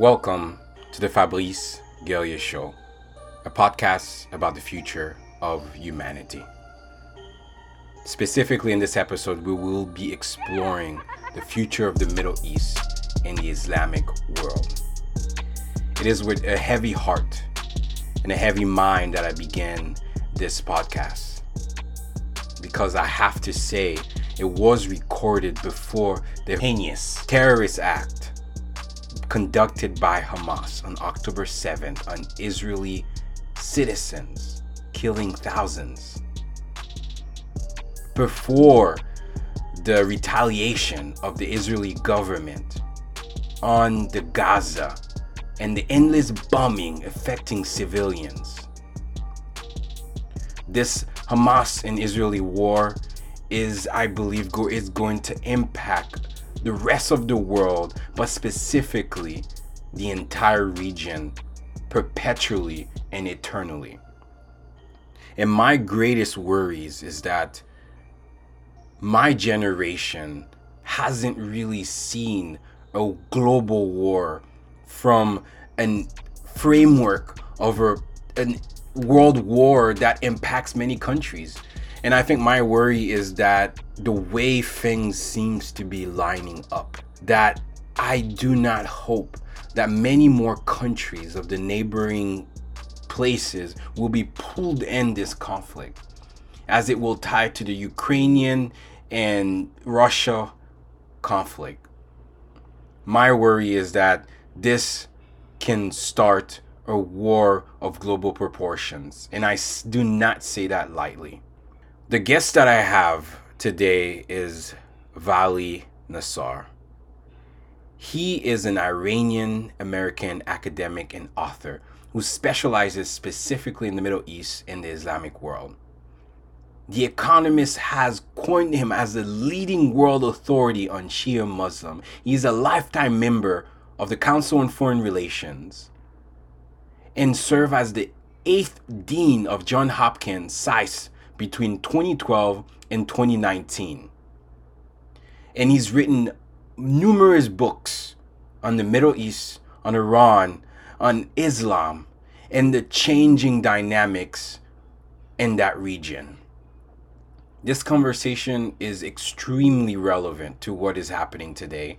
Welcome to the Fabrice Guerrier Show, a podcast about the future of humanity. Specifically, in this episode, we will be exploring the future of the Middle East and the Islamic world. It is with a heavy heart and a heavy mind that I began this podcast. Because I have to say, it was recorded before the heinous terrorist act conducted by Hamas on October 7th on Israeli citizens, killing thousands. Before the retaliation of the Israeli government on the Gaza and the endless bombing affecting civilians. This Hamas and Israeli war is, I believe, go- is going to impact the rest of the world, but specifically the entire region perpetually and eternally. And my greatest worries is that my generation hasn't really seen a global war from a framework of a, a world war that impacts many countries. And I think my worry is that the way things seems to be lining up, that I do not hope that many more countries of the neighboring places will be pulled in this conflict as it will tie to the Ukrainian and Russia conflict. My worry is that this can start a war of global proportions, and I do not say that lightly. The guest that I have today is Vali Nasr. He is an Iranian American academic and author who specializes specifically in the Middle East and the Islamic world. The Economist has coined him as the leading world authority on Shia Muslim. He's a lifetime member of the Council on Foreign Relations and served as the eighth dean of John Hopkins SAIS between 2012 and 2019. And he's written numerous books on the Middle East, on Iran, on Islam, and the changing dynamics in that region. This conversation is extremely relevant to what is happening today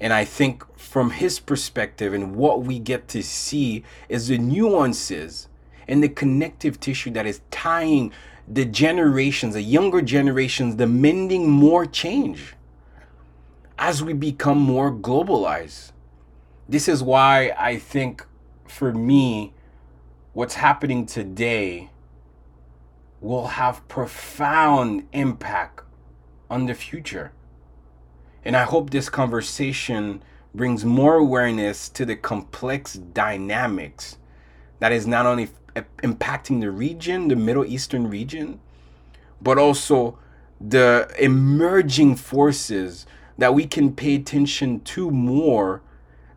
and I think from his perspective and what we get to see is the nuances and the connective tissue that is tying the generations, the younger generations, demanding more change as we become more globalized. This is why I think for me, what's happening today will have profound impact on the future. And I hope this conversation brings more awareness to the complex dynamics that is not only f- impacting the region, the Middle Eastern region, but also the emerging forces that we can pay attention to more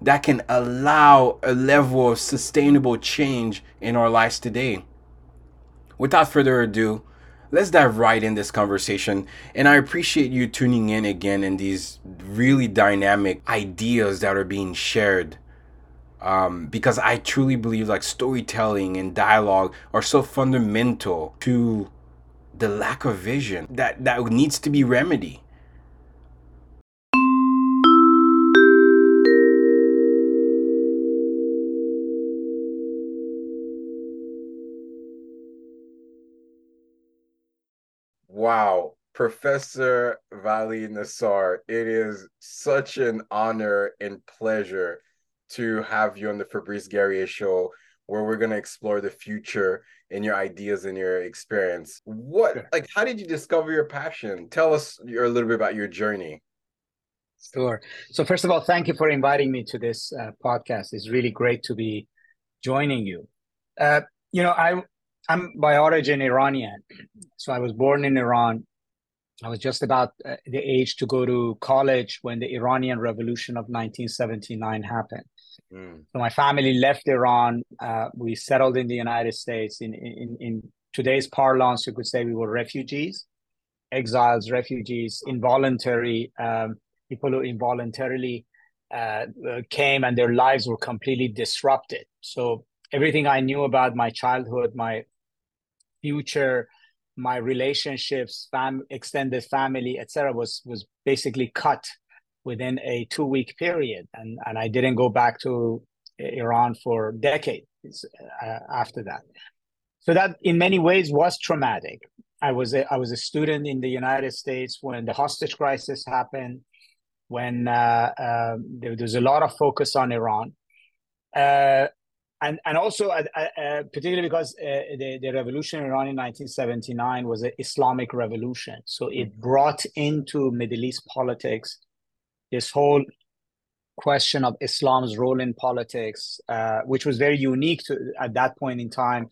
that can allow a level of sustainable change in our lives today. Without further ado, let's dive right in this conversation. And I appreciate you tuning in again and these really dynamic ideas that are being shared. Um, because I truly believe like storytelling and dialogue are so fundamental to the lack of vision that that needs to be remedied. Wow, Professor Vali Nasr, it is such an honor and pleasure to have you on the Fabrice Guerrier show where we're going to explore the future and your ideas and your experience. What like how did you discover your passion? Tell us a little bit about your journey. Sure. So first of all, thank you for inviting me to this uh, podcast. It's really great to be joining you. Uh, you know, I I'm by origin Iranian. So I was born in Iran. I was just about uh, the age to go to college when the Iranian Revolution of 1979 happened. Mm. So my family left Iran. Uh, we settled in the United States. In, in, in today's parlance, you could say we were refugees, exiles, refugees, involuntary um, people who involuntarily uh, came and their lives were completely disrupted. So everything I knew about my childhood, my future, my relationships, fam- extended family, etc., was was basically cut within a two week period, and and I didn't go back to Iran for decades uh, after that. So that in many ways was traumatic. I was a, I was a student in the United States when the hostage crisis happened, when uh, uh, there, there, was a lot of focus on Iran, uh, and and also uh, uh, particularly because the the revolution in Iran in 1979 was an Islamic revolution, so it brought into Middle East politics this whole question of Islam's role in politics, which was very unique to at that point in time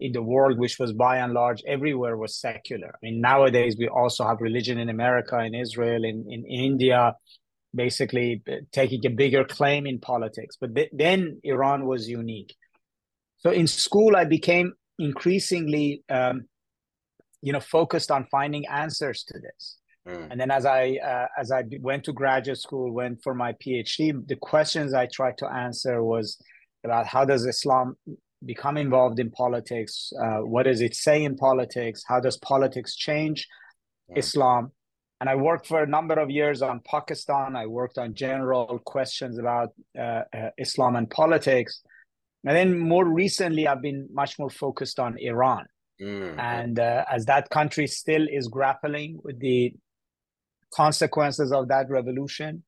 in the world, which was by and large everywhere was secular. I mean, nowadays we also have religion in America, in Israel, in, in India, basically taking a bigger claim in politics. But th- then Iran was unique. So in school, I became increasingly, um, you know, focused on finding answers to this. Mm. And then as I uh, as I went to graduate school, went for my PhD, the questions I tried to answer was about how does Islam become involved in politics? Uh, what does it say in politics? How does politics change yeah. Islam? And I worked for a number of years on Pakistan. I worked on general questions about uh, uh, Islam and politics. And then more recently, I've been much more focused on Iran. Mm-hmm. And uh, as that country still is grappling with the consequences of that revolution,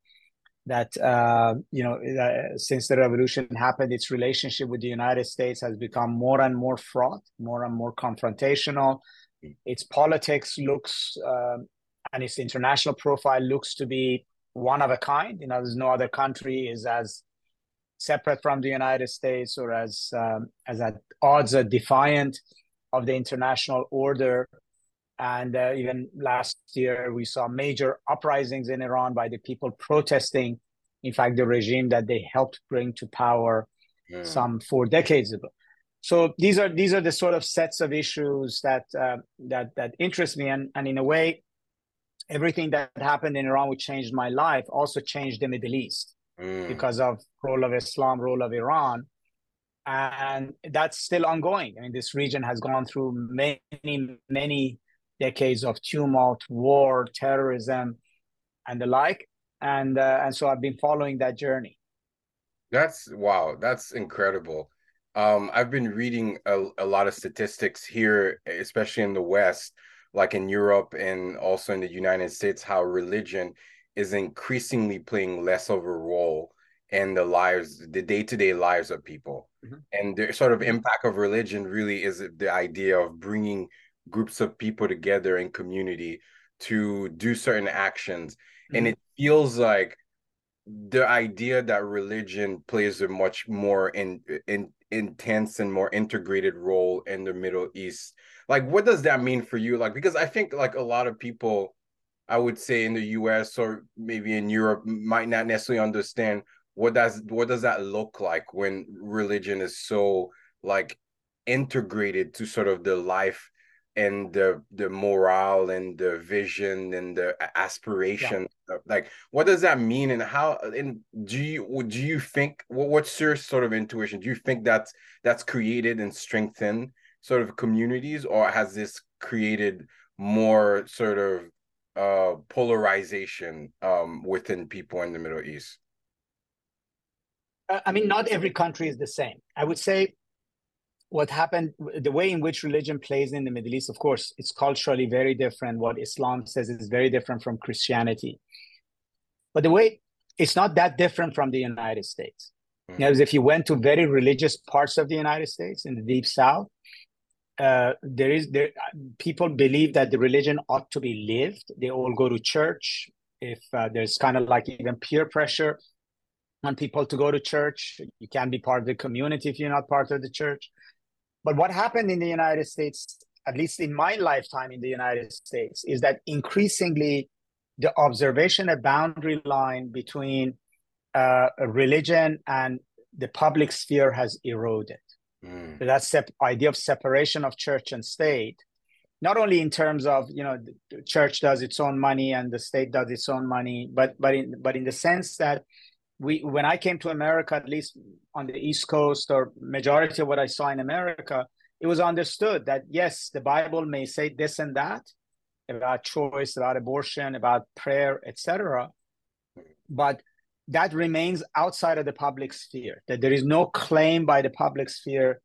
that uh, you know uh, since the revolution happened its relationship with the united states has become more and more fraught more and more confrontational. Its politics looks uh, and its international profile looks to be one of a kind. You know there's no other country is as separate from the united states or as um, as at odds are defiant of the international order and uh, even last year, we saw major uprisings in Iran by the people protesting, in fact, the regime that they helped bring to power yeah. some four decades ago. So these are these are the sort of sets of issues that uh, that that interest me, and and in a way, everything that happened in Iran, which changed my life, also changed the Middle East mm. because of role of Islam, role of Iran, and that's still ongoing. I mean, this region has gone through many many decades of tumult, war, terrorism, and the like. And uh, and so I've been following that journey. That's wow. That's incredible. Um, I've been reading a, a lot of statistics here, especially in the West, like in Europe and also in the United States, how religion is increasingly playing less of a role in the lives, the day-to-day lives of people. Mm-hmm. And the sort of impact of religion really is the idea of bringing groups of people together in community to do certain actions. Mm-hmm. and it feels like the idea that religion plays a much more in, in intense and more integrated role in the middle east. Like what does that mean for you? Like because i think like a lot of people i would say in the us or maybe in europe might not necessarily understand what does what does that look like when religion is so like integrated to sort of the life and the the morale and the vision and the aspiration yeah. like what does that mean and how and do you do you think what's your sort of intuition? Do you think that's that's created and strengthened sort of communities or has this created more sort of uh polarization um within people in the middle east? I mean not every country is the same. I would say what happened the way in which religion plays in the middle east of course it's culturally very different. What islam says is very different from christianity. But the way it's not that different from the united states. Mm. you know, if you went to very religious parts of the united states in the deep south uh, there is there people believe that the religion ought to be lived. They all go to church. If uh, there's kind of like even peer pressure on people to go to church you can't be part of the community if you're not part of the church but what happened in the United States, at least in my lifetime in the United States, is that increasingly the observation of boundary line between uh, religion and the public sphere has eroded. Mm. So that sep- idea of separation of church and state, not only in terms of you know the church does its own money and the state does its own money, but but in but in the sense that we when I came to America, at least on the East Coast, or majority of what I saw in America, it was understood that yes, the Bible may say this and that about choice, about abortion, about prayer, etc., but that remains outside of the public sphere. That there is no claim by the public sphere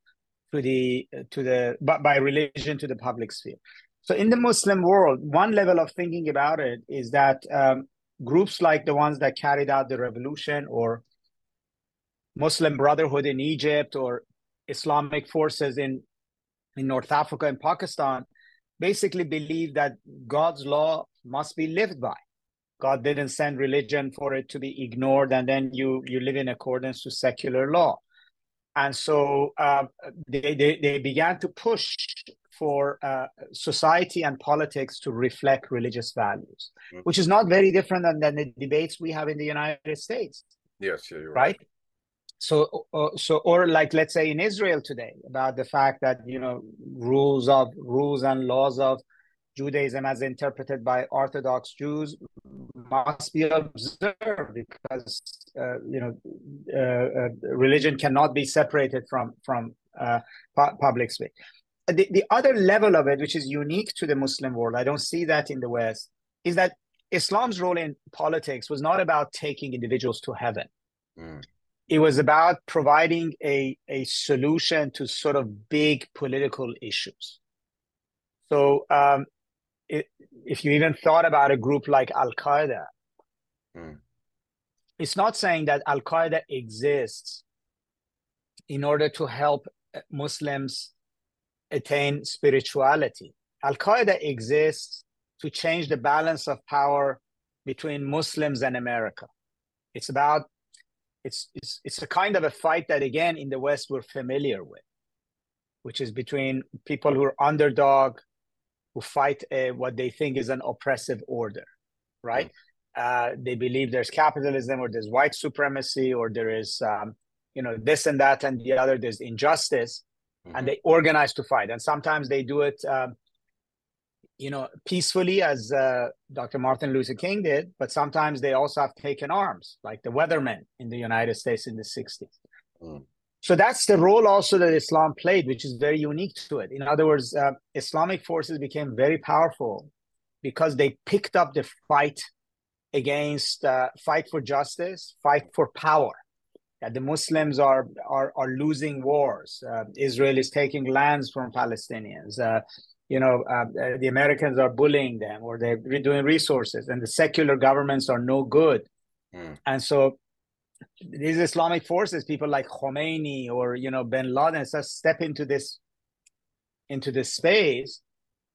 to the to the but by religion to the public sphere. So in the Muslim world, one level of thinking about it is that um, groups like the ones that carried out the revolution or Muslim Brotherhood in Egypt or Islamic forces in in North Africa and Pakistan basically believe that God's law must be lived by. God didn't send religion for it to be ignored, and then you you live in accordance to secular law. And so uh, they, they they began to push for uh, society and politics to reflect religious values, mm-hmm. which is not very different than, than, the debates we have in the United States. Yes, yeah, right. right. So, uh, so, or like let's say in Israel today about the fact that you know rules of rules and laws of Judaism as interpreted by Orthodox Jews must be observed because uh, you know uh, uh, religion cannot be separated from from uh, pu- public space the, the other level of it, which is unique to the Muslim world, I don't see that in the West, is that Islam's role in politics was not about taking individuals to heaven. Mm. It was about providing a, a solution to sort of big political issues. So, um, it, if you even thought about a group like Al Qaeda, mm. it's not saying that Al Qaeda exists in order to help Muslims attain spirituality. Al Qaeda exists to change the balance of power between Muslims and America. It's about it's it's it's a kind of a fight that again in the West we're familiar with, which is between people who are underdog, who fight a, what they think is an oppressive order, right? Mm. Uh, they believe there's capitalism or there's white supremacy or there is um, you know this and that and the other. There's injustice, mm-hmm. and they organize to fight. And sometimes they do it, um, you know, peacefully, as uh, Dr. Martin Luther King did. But sometimes they also have taken arms, like the Weathermen in the United States in the '60s. Mm. So that's the role also that Islam played, which is very unique to it. In other words, uh, Islamic forces became very powerful because they picked up the fight against uh, fight for justice, fight for power that the Muslims are are, are losing wars. Uh, Israel is taking lands from Palestinians. Uh, you know, uh, the Americans are bullying them, or they're doing resources, and the secular governments are no good. Mm. And so, these Islamic forces, people like Khomeini or you know Bin Laden, just step into this into this space,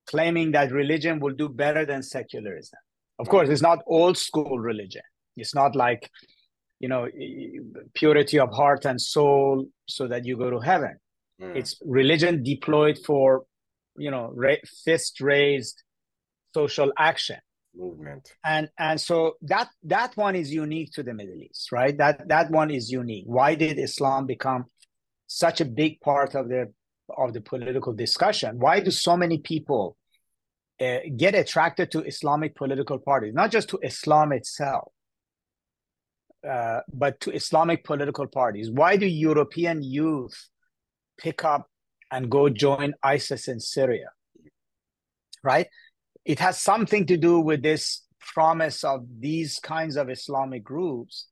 claiming that religion will do better than secularism. Of course, it's not old school religion. It's not like you know purity of heart and soul so that you go to heaven mm. it's religion deployed for you know ra- fist raised social action movement and and so that that one is unique to the middle east right that that one is unique why did islam become such a big part of the of the political discussion why do so many people uh, get attracted to islamic political parties not just to islam itself uh, but to Islamic political parties. Why do European youth pick up and go join ISIS in Syria? Right? It has something to do with this promise of these kinds of Islamic groups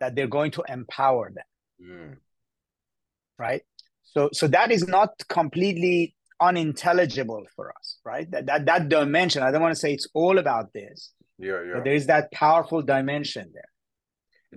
that they're going to empower them. Mm. Right? So so that is not completely unintelligible for us, right? That that that dimension. I don't want to say it's all about this. Yeah, yeah. But there is that powerful dimension there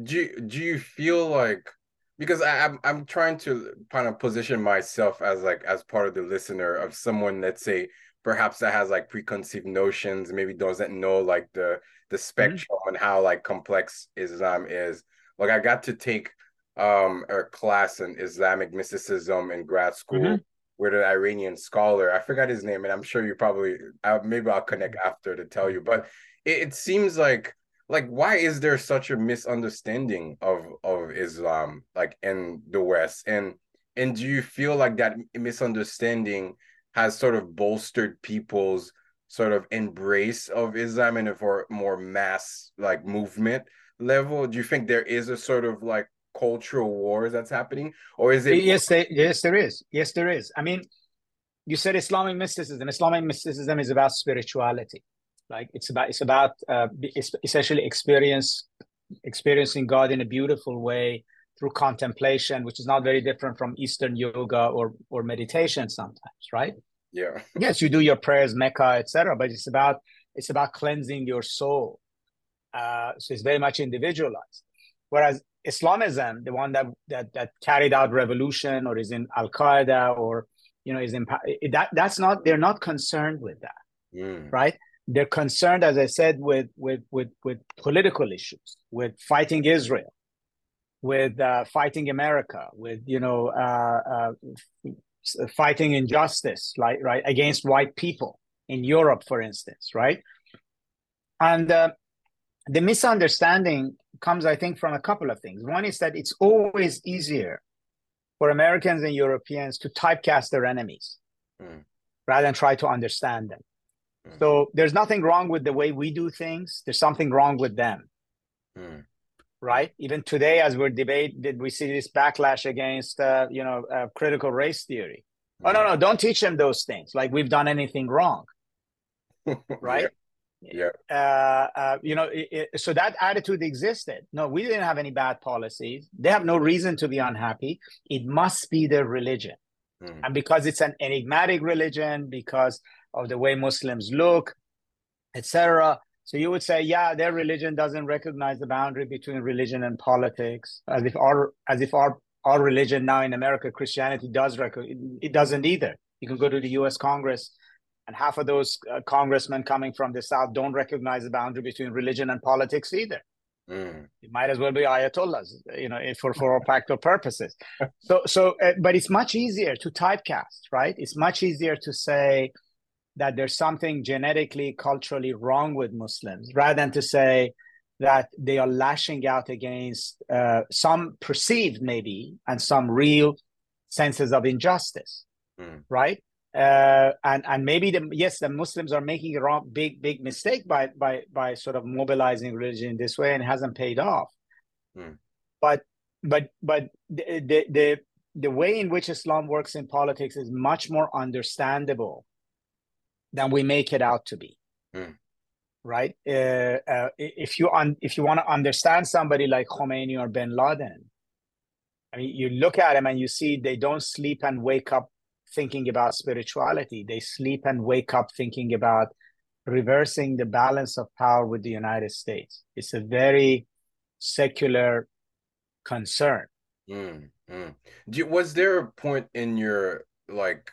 do you, do you feel like because I, am I'm, I'm trying to kind of position myself as like as part of the listener of someone let's say perhaps that has like preconceived notions maybe doesn't know like the the mm-hmm. spectrum mm-hmm. and how like complex Islam is like I got to take um a class in Islamic mysticism in grad school mm-hmm. with an Iranian scholar I forgot his name and I'm sure you probably uh, maybe I'll connect mm-hmm. after to tell you but it, it seems like like why is there such a misunderstanding of of Islam like in the West and and do you feel like that misunderstanding has sort of bolstered people's sort of embrace of Islam and for more mass like movement level? Do you think there is a sort of like cultural wars that's happening, or is it? Yes, they, yes, there is. Yes, there is. I mean, you said Islamic mysticism. Islamic mysticism is about spirituality. Like it's about it's about uh, essentially experience experiencing God in a beautiful way through contemplation, which is not very different from Eastern yoga or or meditation sometimes, right? Yeah. yes, you do your prayers, Mecca, etc. But it's about it's about cleansing your soul. Uh, so it's very much individualized. Whereas Islamism, the one that that that carried out revolution or is in Al Qaeda or you know is in that that's not they're not concerned with that, mm. right? They're concerned, as I said, with with with with political issues, with fighting Israel, with uh, fighting America, with you know uh, uh, fighting injustice, like right against white people in Europe, for instance, right? And uh, the misunderstanding comes, I think, from a couple of things. One is that it's always easier for Americans and Europeans to typecast their enemies mm. rather than try to understand them. Mm. So there's nothing wrong with the way we do things. There's something wrong with them. Mm. Right. Even today, as we're debating, did we see this backlash against, uh, you know, uh, critical race theory? Oh no, no! Don't teach them those things. Like we've done anything wrong, right? yeah, uh, uh, you know it, it, so that attitude existed no we didn't have any bad policies they have no reason to be unhappy it must be their religion mm. and because it's an enigmatic religion because of the way muslims look etc so you would say yeah their religion doesn't recognize the boundary between religion and politics as if our as if our our religion now in america christianity does recognize it doesn't either you can go to the us congress and half of those uh, congressmen coming from the South don't recognize the boundary between religion and politics either. Mm. It might as well be ayatollahs, you know, for for all practical purposes. So, so, uh, but it's much easier to typecast, right? It's much easier to say that there's something genetically, culturally wrong with Muslims, rather than to say that they are lashing out against uh, some perceived, maybe, and some real senses of injustice, mm. right? uh, and and maybe the yes the Muslims are making a wrong big big mistake by by by sort of mobilizing religion this way and hasn't paid off. Hmm. But but but the, the the the way in which Islam works in politics is much more understandable than we make it out to be. Hmm. Right? Uh, uh, if you un- if you want to understand somebody like Khomeini or Bin Laden, I mean, you look at them and you see they don't sleep and wake up thinking about spirituality. They sleep and wake up thinking about reversing the balance of power with the United States. It's a very secular concern. Mm, mm. You, was there a point in your like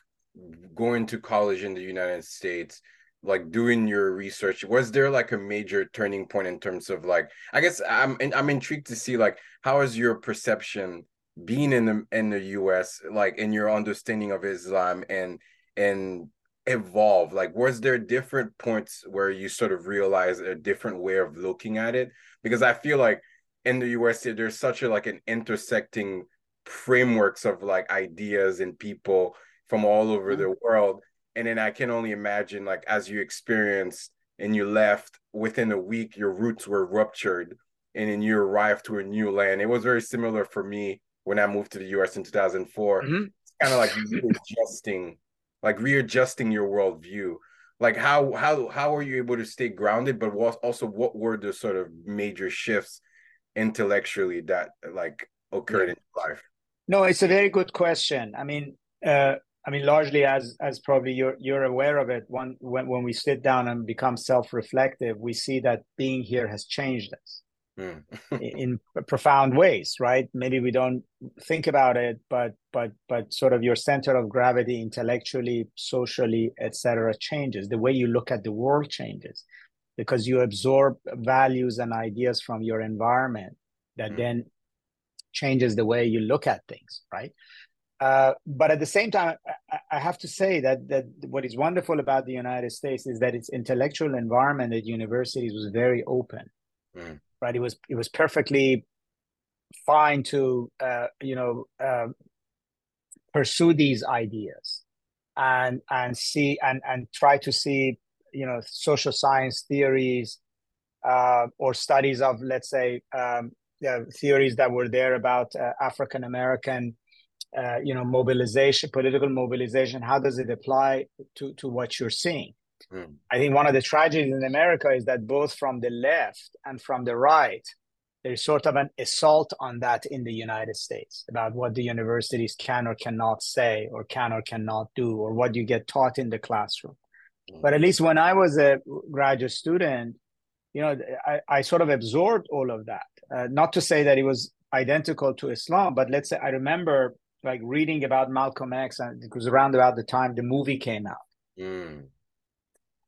going to college in the United States, like doing your research? Was there like a major turning point in terms of like? I guess I'm I'm intrigued to see like how is your perception being in the in the US, like in your understanding of Islam and and evolve? Like, was there different points where you sort of realize a different way of looking at it? Because I feel like in the US, there's such a like an intersecting frameworks of like ideas and people from all over mm-hmm. the world. And then I can only imagine like as you experienced and you left within a week, your roots were ruptured and then you arrived to a new land. It was very similar for me when I moved to the US in 2004. Mm-hmm. It's kind of like readjusting, like readjusting your worldview. Like how how how are you able to stay grounded, but also what were the sort of major shifts intellectually that like occurred yeah. in your life? No, it's a very good question. I mean, uh, I mean, largely as as probably you're you're aware of it. One when when we sit down and become self reflective, we see that being here has changed us. Mm. in profound ways right maybe we don't think about it but but but sort of your center of gravity intellectually socially etc changes the way you look at the world changes because you absorb values and ideas from your environment that mm. then changes the way you look at things right uh, but at the same time I, I, have to say that that what is wonderful about the united states is that its intellectual environment at universities was very open mm right? It was it was perfectly fine to uh, you know uh, pursue these ideas and and see and and try to see you know social science theories uh, or studies of, let's say, um, theories that were there about uh, African American, uh, you know, mobilization, political mobilization. How does it apply to to what you're seeing? Mm. I think one of the tragedies in America is that both from the left and from the right, there's sort of an assault on that in the United States about what the universities can or cannot say, or can or cannot do, or what you get taught in the classroom. Mm. But at least when I was a graduate student, you know, I, I sort of absorbed all of that. Uh, not to say that it was identical to Islam, but let's say I remember like reading about Malcolm X, and it was around about the time the movie came out. Mm.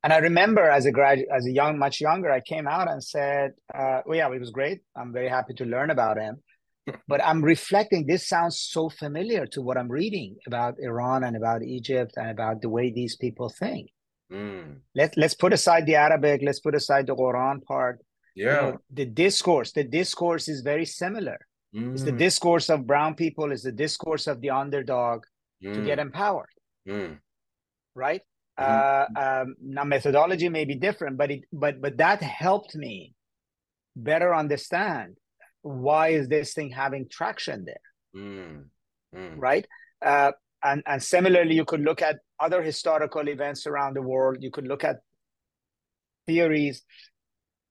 And I remember as a graduate, as a young, much younger, I came out and said, uh, "Well, yeah, it was great. I'm very happy to learn about him." but I'm reflecting. This sounds so familiar to what I'm reading about Iran and about Egypt and about the way these people think. Mm. Let Let's put aside the Arabic. Let's put aside the Quran part. Yeah, you know, the discourse. The discourse is very similar. Mm. It's the discourse of brown people. It's the discourse of the underdog mm. to get empowered. Mm. Right mm-hmm. uh, um, now methodology may be different but it but but that helped me better understand why is this thing having traction there mm. Mm. right uh, and and similarly you could look at other historical events around the world you could look at theories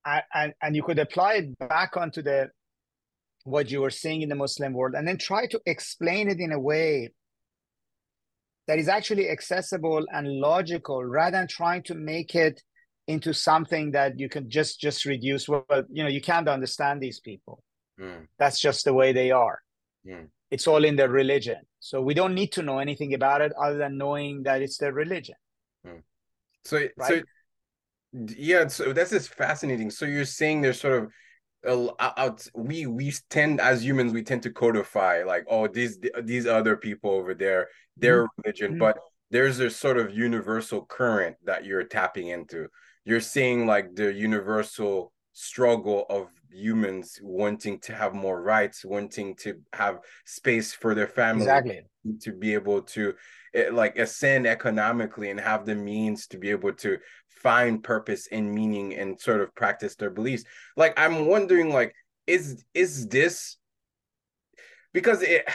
and, and, and you could apply it back onto the what you were seeing in the muslim world and then try to explain it in a way that is actually accessible and logical rather than trying to make it into something that you can just just reduce well you know you can't understand these people mm. that's just the way they are mm. it's all in their religion so we don't need to know anything about it other than knowing that it's their religion mm. so right? so yeah so that's just fascinating so you're saying there's sort of out we we tend as humans we tend to codify like oh these these other people over there their mm-hmm. religion mm-hmm. but there's a sort of universal current that you're tapping into you're seeing like the universal struggle of humans wanting to have more rights wanting to have space for their family exactly to be able to eh, like ascend economically and have the means to be able to find purpose and meaning and sort of practice their beliefs like i'm wondering like is is this because it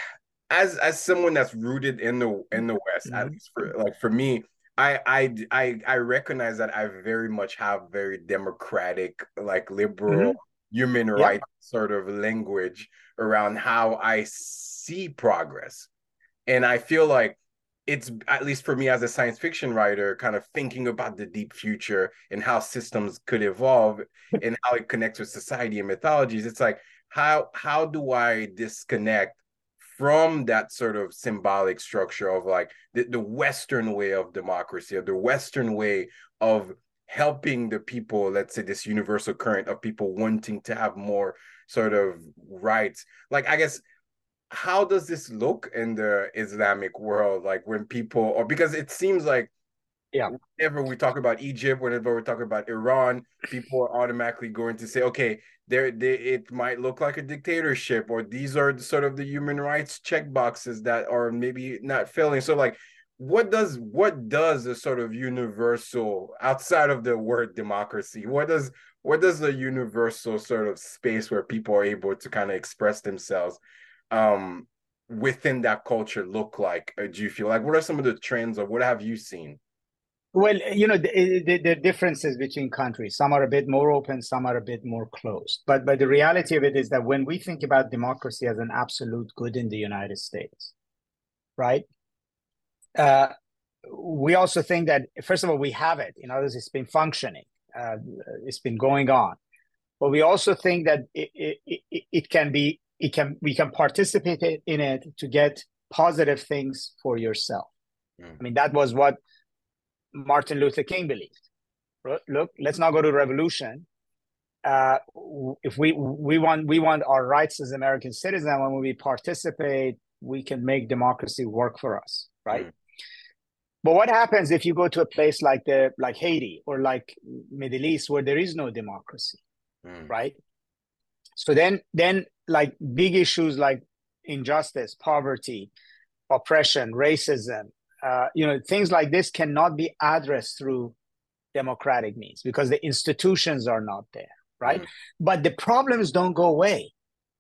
as as someone that's rooted in the in the west mm-hmm. at least for like for me I, I I I recognize that I very much have very democratic, like liberal mm-hmm. human yeah. rights sort of language around how I see progress. And I feel like it's at least for me as a science fiction writer kind of thinking about the deep future and how systems could evolve and how it connects with society and mythologies. It's like how how do i disconnect from that sort of symbolic structure of like the, the western way of democracy or the western way of helping the people let's say this universal current of people wanting to have more sort of rights? Like i guess how does this look in the Islamic world? Like when people, or because it seems like, yeah, whenever we talk about Egypt, whenever we're talking about Iran, people are automatically going to say, okay, there, they, it might look like a dictatorship, or these are sort of the human rights check boxes that are maybe not filling. So, like, what does what does a sort of universal outside of the word democracy? What does what does the universal sort of space where people are able to kind of express themselves? Um, within that culture look like? Uh, do you feel like what are some of the trends or what have you seen? Well, you know, the, the, the, differences between countries. Some are a bit more open, some are a bit more closed. But but the reality of it is that when we think about democracy as an absolute good in the United States, right? Uh, we also think that first of all we have it. In others, it's been functioning. Uh, it's been going on. But we also think that it, it, it, it can be it can we can participate in it to get positive things for yourself. Mm. I mean, that was what Martin Luther King believed. Look, let's not go to revolution. Uh, if we we want we want our rights as American citizens, when we participate, we can make democracy work for us, right? Mm. But what happens if you go to a place like the like Haiti or like Middle East where there is no democracy, mm. right? So then then like big issues like injustice, poverty, oppression, racism, uh, you know, things like this cannot be addressed through democratic means because the institutions are not there, right? Mm. But the problems don't go away.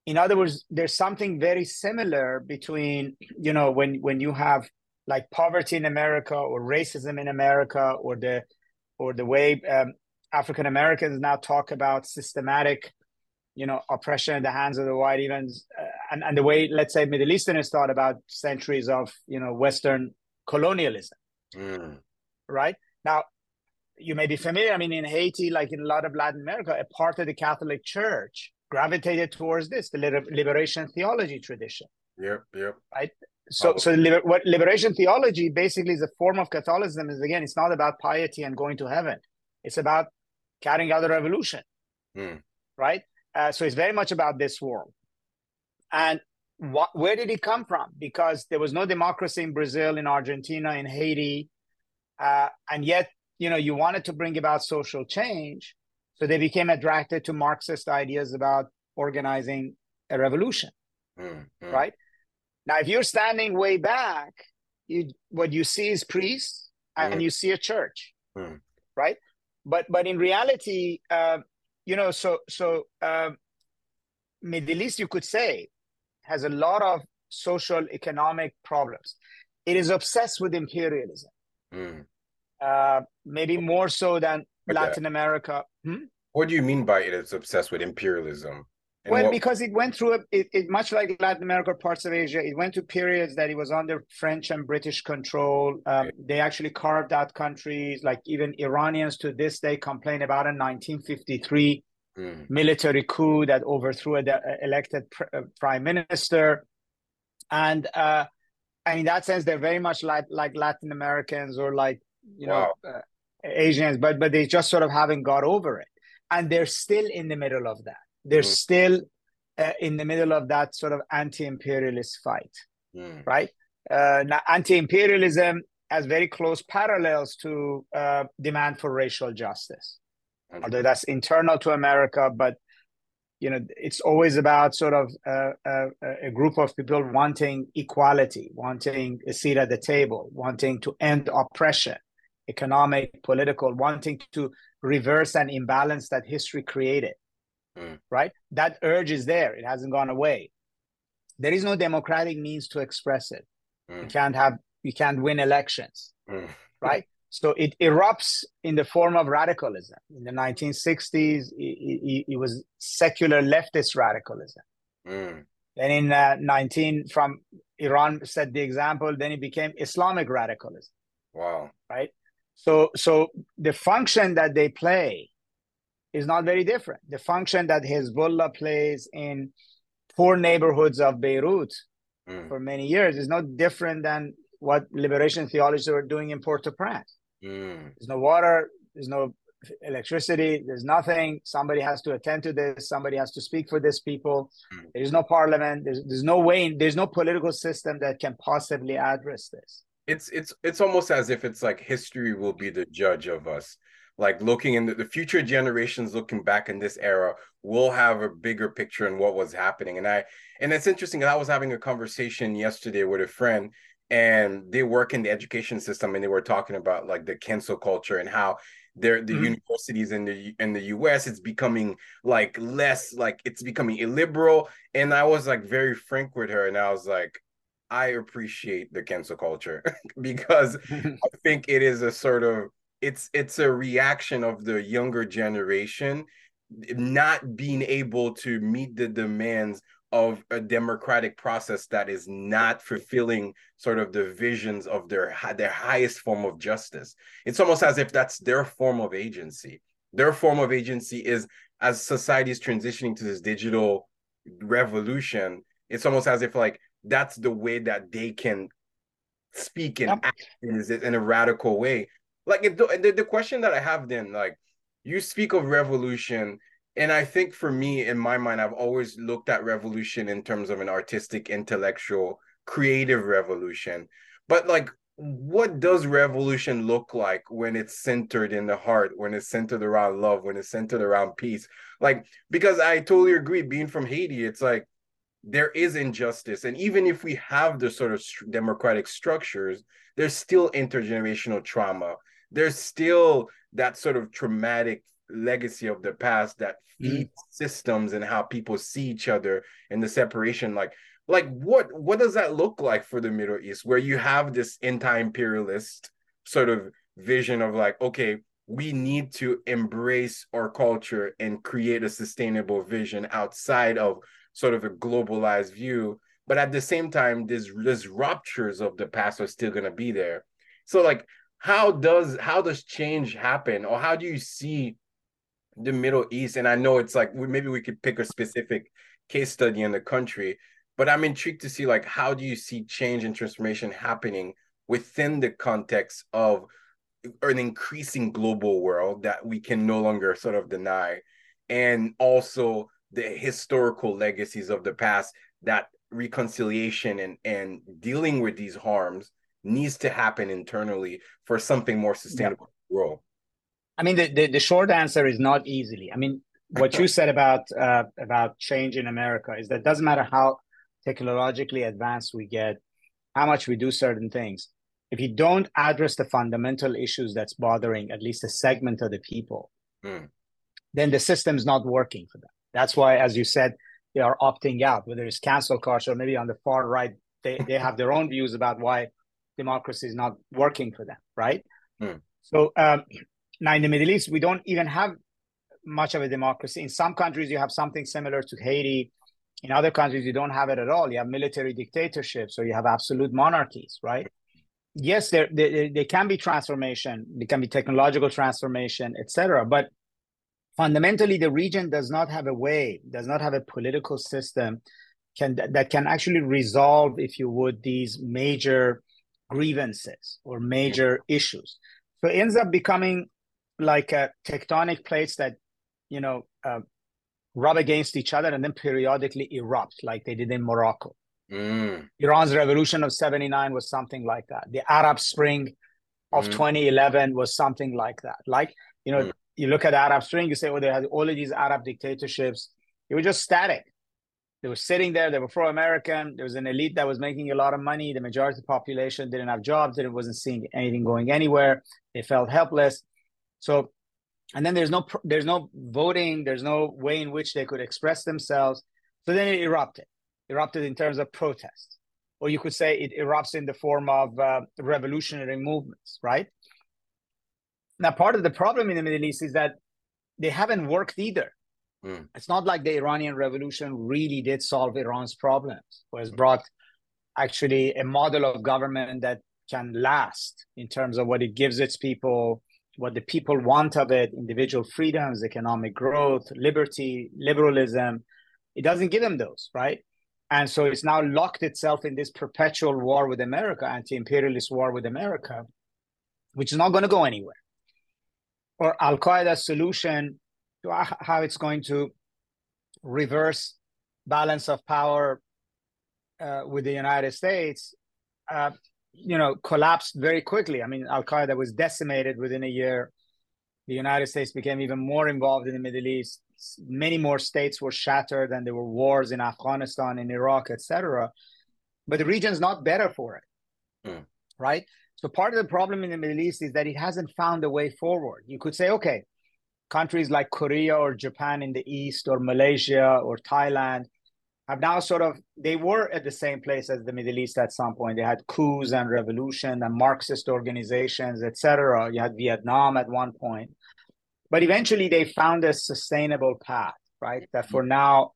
In other words, there's something very similar between, you know, when when you have like poverty in America or racism in America or the or the way um, African Americans now talk about systematic, you know, oppression in the hands of the white evens, uh, and and the way let's say Middle Easterners thought about centuries of you know Western colonialism, mm. right? Now you may be familiar. I mean, in Haiti, like in a lot of Latin America, a part of the Catholic Church gravitated towards this, the liberation theology tradition. Yep, yep. Right. So, so liber- what liberation theology basically is a form of Catholicism. Is again, it's not about piety and going to heaven. It's about carrying out a revolution, mm. right? Uh, so it's very much about this world. And what, where did it come from? Because there was no democracy in Brazil, in Argentina, in Haiti, uh, and yet you know you wanted to bring about social change so they became attracted to marxist ideas about organizing a revolution mm-hmm. right now if you're standing way back you what you see is priests and mm. you see a church mm. right but but in reality uh, you know so so uh, middle east you could say has a lot of social economic problems it is obsessed with imperialism mm. Uh, maybe more so than Latin America. Hmm? What do you mean by it is obsessed with imperialism? Well, what... because it went through a, it, it, much like Latin America, parts of Asia, it went to periods that it was under French and British control. Um, okay. They actually carved out countries, like even Iranians to this day complain about a 1953 mm. military coup that overthrew an elected pr- uh, prime minister, and uh, and in that sense, they're very much like like Latin Americans or like you know uh, Asians, but but they just sort of haven't got over it, and they're still in the middle of that. They're mm. still uh, in the middle of that sort of anti-imperialist fight, mm. right? Uh, now, anti-imperialism has very close parallels to uh, demand for racial justice, okay. although that's internal to America, but you know it's always about sort of uh, uh, a group of people wanting equality wanting a seat at the table wanting to end oppression economic, political, wanting to reverse an imbalance that history created. Mm. Right? That urge is there. It hasn't gone away. There is no democratic means to express it. Mm. You can't have you can't win elections. Mm. Right? So it erupts in the form of radicalism. In the 1960s, it, it, it was secular leftist radicalism. Mm. Then in uh, 19 from Iran set the example. Then it became Islamic radicalism. Wow. Right. So, so the function that they play is not very different. The function that Hezbollah plays in poor neighborhoods of Beirut mm. for many years is no different than what liberation theologists were doing in Port-au-Prince. Mm. There's no water, there's no electricity, there's nothing. Somebody has to attend to this. Somebody has to speak for these people. Mm. There's no parliament. There's, there's no way. There's no political system that can possibly address this it's it's it's almost as if it's like history will be the judge of us like looking in the, the future generations looking back in this era will have a bigger picture in what was happening and i and it's interesting i was having a conversation yesterday with a friend and they work in the education system and they were talking about like the cancel culture and how they're the mm-hmm. universities in the in the US it's becoming like less like it's becoming illiberal and I was like very frank with her and I was like I appreciate the cancel culture because I think it is a sort of it's it's a reaction of the younger generation not being able to meet the demands of a democratic process that is not fulfilling sort of the visions of their their highest form of justice it's almost as if that's their form of agency their form of agency is as society is transitioning to this digital revolution it's almost as if like that's the way that they can speak and yep. act in, in a radical way. Like it, the, the question that I have then, like you speak of revolution, and I think for me, in my mind, I've always looked at revolution in terms of an artistic, intellectual, creative revolution. But like, what does revolution look like when it's centered in the heart, when it's centered around love, when it's centered around peace? Like, because I totally agree, being from Haiti, it's like there is injustice and even if we have the sort of democratic structures there's still intergenerational trauma there's still that sort of traumatic legacy of the past that feeds mm-hmm. systems and how people see each other and the separation like like what what does that look like for the middle east where you have this anti-imperialist sort of vision of like okay we need to embrace our culture and create a sustainable vision outside of sort of a globalized view but at the same time there's there's ruptures of the past are still going to be there so like how does how does change happen? Or how do you see the middle east? And i know it's like maybe we could pick a specific case study in the country but i'm intrigued to see like how do you see change and transformation happening within the context of an increasing global world that we can no longer sort of deny and also the historical legacies of the past that reconciliation and and dealing with these harms needs to happen internally for something more sustainable yeah. to grow i mean the, the, the short answer is not easily i mean what you said about uh, about change in america is that it doesn't matter how technologically advanced we get how much we do certain things if you don't address the fundamental issues that's bothering at least a segment of the people mm. then the system's not working for them that's why as you said they are opting out whether it's cancel culture or maybe on the far right they, they have their own views about why democracy is not working for them right? Mm. so um, now in the middle east we don't even have much of a democracy. In some countries you have something similar to haiti. In other countries you don't have it at all. You have military dictatorships or you have absolute monarchies right? Yes there, there, there can be transformation. There can be technological transformation etc but fundamentally the region does not have a way does not have a political system can that can actually resolve if you would these major grievances or major issues so it ends up becoming like a tectonic plates that you know uh, rub against each other and then periodically erupt like they did in morocco Mm. Iran's revolution of 79 was something like that. The Arab Spring of mm. 2011 was something like that. Like, you know, mm. you look at Arab Spring, you say, oh, they had all of these Arab dictatorships. It was just static. They were sitting there. They were pro-American. There was an elite that was making a lot of money. The majority of the population didn't have jobs. It wasn't seeing anything going anywhere. They felt helpless. So, and then there's no there's no voting. There's no way in which they could express themselves. So then it erupted erupted in terms of protests, or you could say it erupts in the form of uh, revolutionary movements, right? Now, part of the problem in the Middle East is that they haven't worked either. Mm. It's not like the Iranian Revolution really did solve Iran's problems, or has brought actually a model of government that can last in terms of what it gives its people, what the people want of it, individual freedoms, economic growth, liberty, liberalism. It doesn't give them those, right? And so it's now locked itself in this perpetual war with America, anti imperialist war with America, which is not going to go anywhere. Or Al Qaeda's solution how it's going to reverse balance of power uh, with the United States, uh, you know, collapsed very quickly. I mean, Al Qaeda was decimated within a year. The United States became even more involved in the Middle East many more states were shattered and there were wars in Afghanistan, in Iraq, etc. But the region is not better for it, mm. right? So part of the problem in the Middle East is that it hasn't found a way forward. You could say, okay, countries like Korea or Japan in the East or Malaysia or Thailand have now sort of they were at the same place as the Middle East at some point. They had coups and revolution and Marxist organizations, etc. You had Vietnam at one point. But eventually they found a sustainable path, right? That for now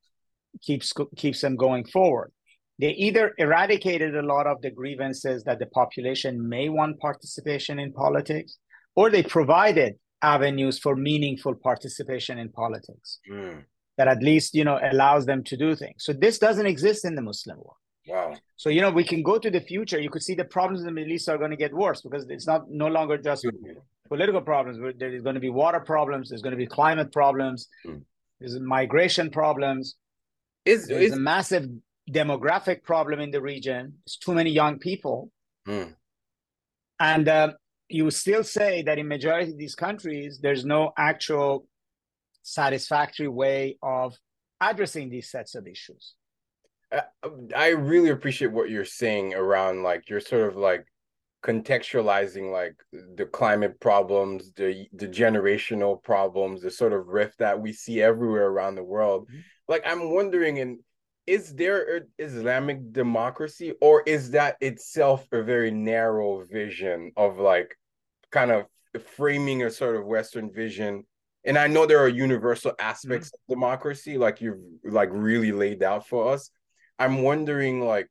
keeps keeps them going forward. They either eradicated a lot of the grievances that the population may want participation in politics, or they provided avenues for meaningful participation in politics mm. that at least you know allows them to do things. So this doesn't exist in the Muslim world. Wow. So you know we can go to the future. You could see the problems in the Middle East are going to get worse because it's not no longer just political problems. There's going to be water problems. There's going to be climate problems. Mm. There's migration problems. Is there's is, a massive demographic problem in the region. it's too many young people, mm. and uh, you still say that in majority of these countries there's no actual satisfactory way of addressing these sets of issues. I really appreciate what you're saying around like you're sort of like contextualizing like the climate problems, the the generational problems, the sort of rift that we see everywhere around the world. Mm-hmm. Like I'm wondering, and is there Islamic democracy, or is that itself a very narrow vision of like kind of framing a sort of Western vision? And I know there are universal aspects mm-hmm. of democracy, like you've like really laid out for us. I'm wondering, like,